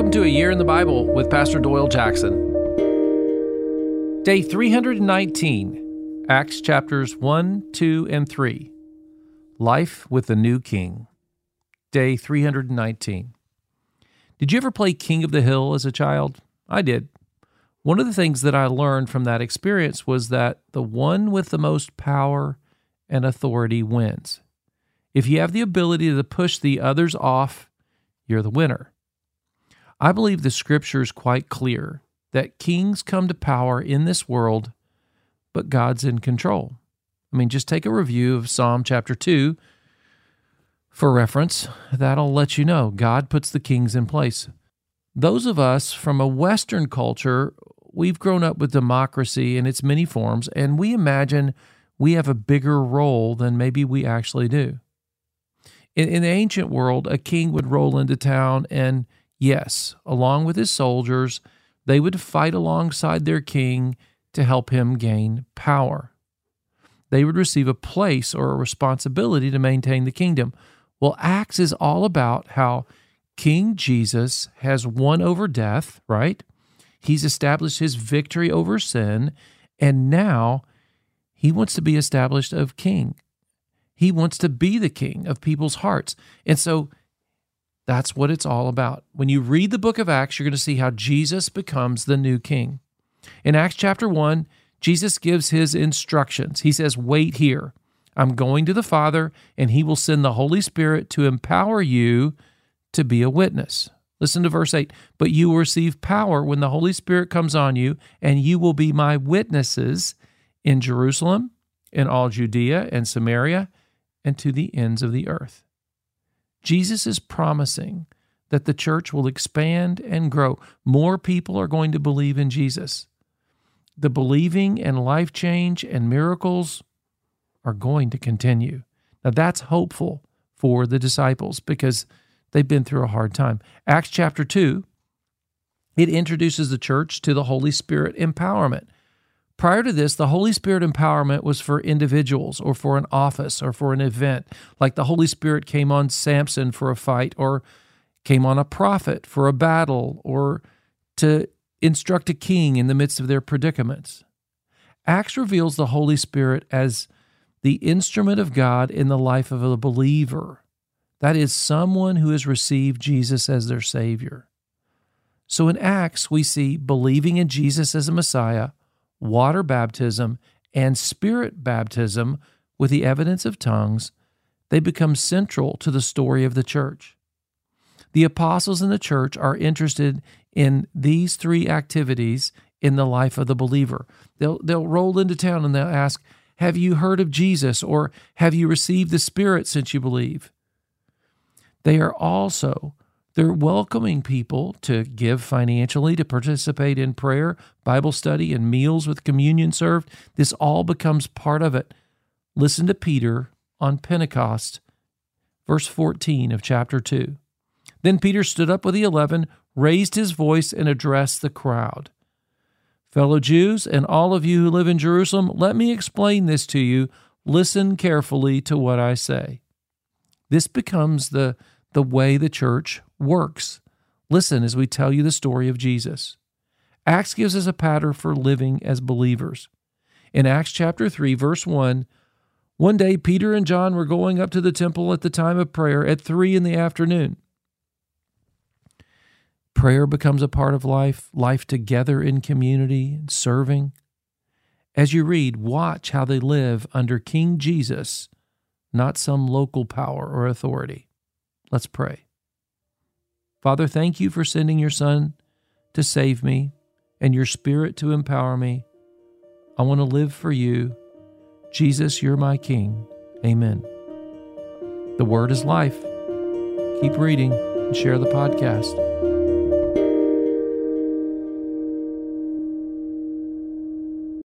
Welcome to A Year in the Bible with Pastor Doyle Jackson. Day 319, Acts chapters 1, 2, and 3. Life with the New King. Day 319. Did you ever play King of the Hill as a child? I did. One of the things that I learned from that experience was that the one with the most power and authority wins. If you have the ability to push the others off, you're the winner. I believe the scripture is quite clear that kings come to power in this world, but God's in control. I mean, just take a review of Psalm chapter 2 for reference. That'll let you know God puts the kings in place. Those of us from a Western culture, we've grown up with democracy in its many forms, and we imagine we have a bigger role than maybe we actually do. In, in the ancient world, a king would roll into town and Yes, along with his soldiers, they would fight alongside their king to help him gain power. They would receive a place or a responsibility to maintain the kingdom. Well, Acts is all about how King Jesus has won over death, right? He's established his victory over sin, and now he wants to be established of king. He wants to be the king of people's hearts. And so that's what it's all about. When you read the book of Acts, you're going to see how Jesus becomes the new king. In Acts chapter 1, Jesus gives his instructions. He says, Wait here. I'm going to the Father, and he will send the Holy Spirit to empower you to be a witness. Listen to verse 8. But you will receive power when the Holy Spirit comes on you, and you will be my witnesses in Jerusalem, in all Judea and Samaria, and to the ends of the earth. Jesus is promising that the church will expand and grow. More people are going to believe in Jesus. The believing and life change and miracles are going to continue. Now, that's hopeful for the disciples because they've been through a hard time. Acts chapter 2, it introduces the church to the Holy Spirit empowerment. Prior to this, the Holy Spirit empowerment was for individuals or for an office or for an event, like the Holy Spirit came on Samson for a fight or came on a prophet for a battle or to instruct a king in the midst of their predicaments. Acts reveals the Holy Spirit as the instrument of God in the life of a believer. That is, someone who has received Jesus as their Savior. So in Acts, we see believing in Jesus as a Messiah water baptism, and spirit baptism with the evidence of tongues, they become central to the story of the church. The apostles in the church are interested in these three activities in the life of the believer. They'll, they'll roll into town and they'll ask, Have you heard of Jesus? or Have you received the Spirit since you believe? They are also they're welcoming people to give financially, to participate in prayer, Bible study, and meals with communion served. This all becomes part of it. Listen to Peter on Pentecost, verse 14 of chapter 2. Then Peter stood up with the eleven, raised his voice, and addressed the crowd. Fellow Jews, and all of you who live in Jerusalem, let me explain this to you. Listen carefully to what I say. This becomes the the way the church works. Listen as we tell you the story of Jesus. Acts gives us a pattern for living as believers. In Acts chapter 3, verse 1, one day Peter and John were going up to the temple at the time of prayer at 3 in the afternoon. Prayer becomes a part of life, life together in community and serving. As you read, watch how they live under King Jesus, not some local power or authority. Let's pray. Father, thank you for sending your Son to save me and your Spirit to empower me. I want to live for you. Jesus, you're my King. Amen. The Word is life. Keep reading and share the podcast.